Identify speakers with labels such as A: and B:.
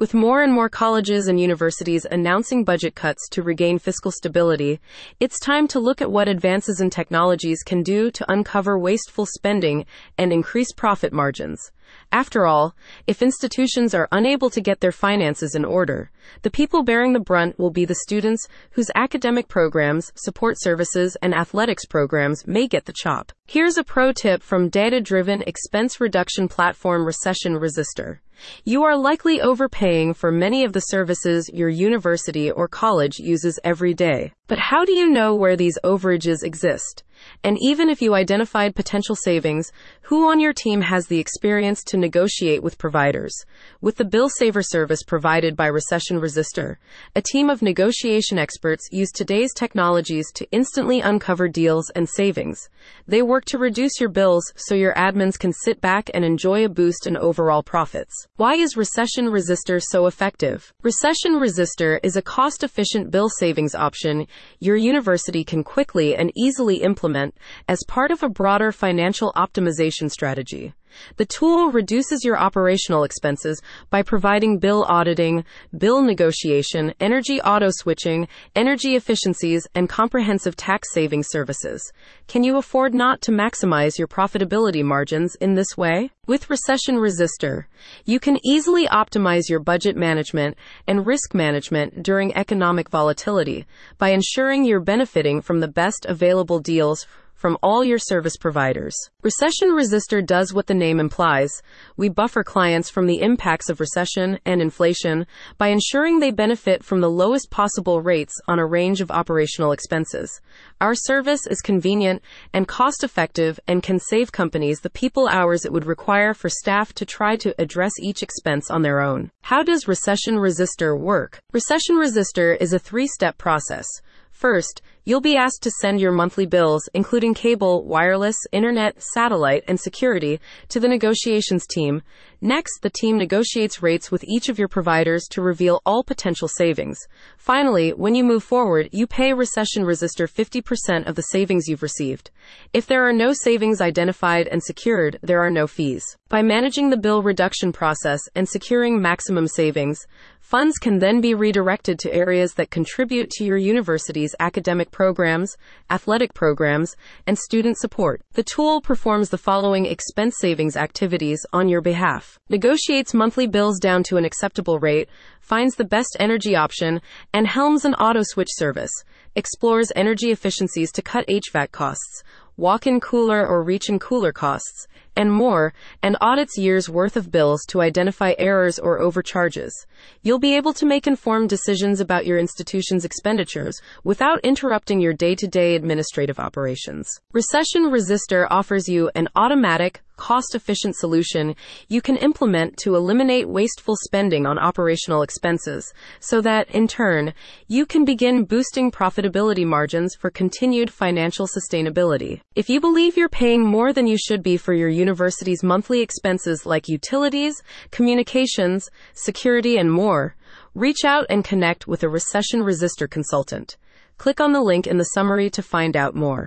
A: With more and more colleges and universities announcing budget cuts to regain fiscal stability, it's time to look at what advances in technologies can do to uncover wasteful spending and increase profit margins. After all, if institutions are unable to get their finances in order, the people bearing the brunt will be the students whose academic programs, support services, and athletics programs may get the chop. Here's a pro tip from data driven expense reduction platform Recession Resister. You are likely overpaying for many of the services your university or college uses every day. But how do you know where these overages exist? And even if you identified potential savings, who on your team has the experience to negotiate with providers? With the Bill Saver service provided by Recession Resister, a team of negotiation experts use today's technologies to instantly uncover deals and savings. They work to reduce your bills so your admins can sit back and enjoy a boost in overall profits. Why is Recession Resister so effective? Recession Resister is a cost efficient bill savings option your university can quickly and easily implement as part of a broader financial optimization strategy. The tool reduces your operational expenses by providing bill auditing, bill negotiation, energy auto switching, energy efficiencies, and comprehensive tax saving services. Can you afford not to maximize your profitability margins in this way? With Recession Resister, you can easily optimize your budget management and risk management during economic volatility by ensuring you're benefiting from the best available deals from all your service providers. Recession Resister does what the name implies. We buffer clients from the impacts of recession and inflation by ensuring they benefit from the lowest possible rates on a range of operational expenses. Our service is convenient and cost effective and can save companies the people hours it would require for staff to try to address each expense on their own. How does Recession Resister work? Recession Resister is a three step process. First, you'll be asked to send your monthly bills, including cable, wireless, internet, satellite, and security, to the negotiations team. Next, the team negotiates rates with each of your providers to reveal all potential savings. Finally, when you move forward, you pay Recession Resister 50% of the savings you've received. If there are no savings identified and secured, there are no fees. By managing the bill reduction process and securing maximum savings, Funds can then be redirected to areas that contribute to your university's academic programs, athletic programs, and student support. The tool performs the following expense savings activities on your behalf. Negotiates monthly bills down to an acceptable rate, finds the best energy option, and helms an auto switch service. Explores energy efficiencies to cut HVAC costs, walk-in cooler or reach-in cooler costs, and more, and audits years worth of bills to identify errors or overcharges. You'll be able to make informed decisions about your institution's expenditures without interrupting your day-to-day administrative operations. Recession Resister offers you an automatic, cost efficient solution you can implement to eliminate wasteful spending on operational expenses so that, in turn, you can begin boosting profitability margins for continued financial sustainability. If you believe you're paying more than you should be for your university's monthly expenses like utilities, communications, security, and more, reach out and connect with a Recession Resister consultant. Click on the link in the summary to find out more.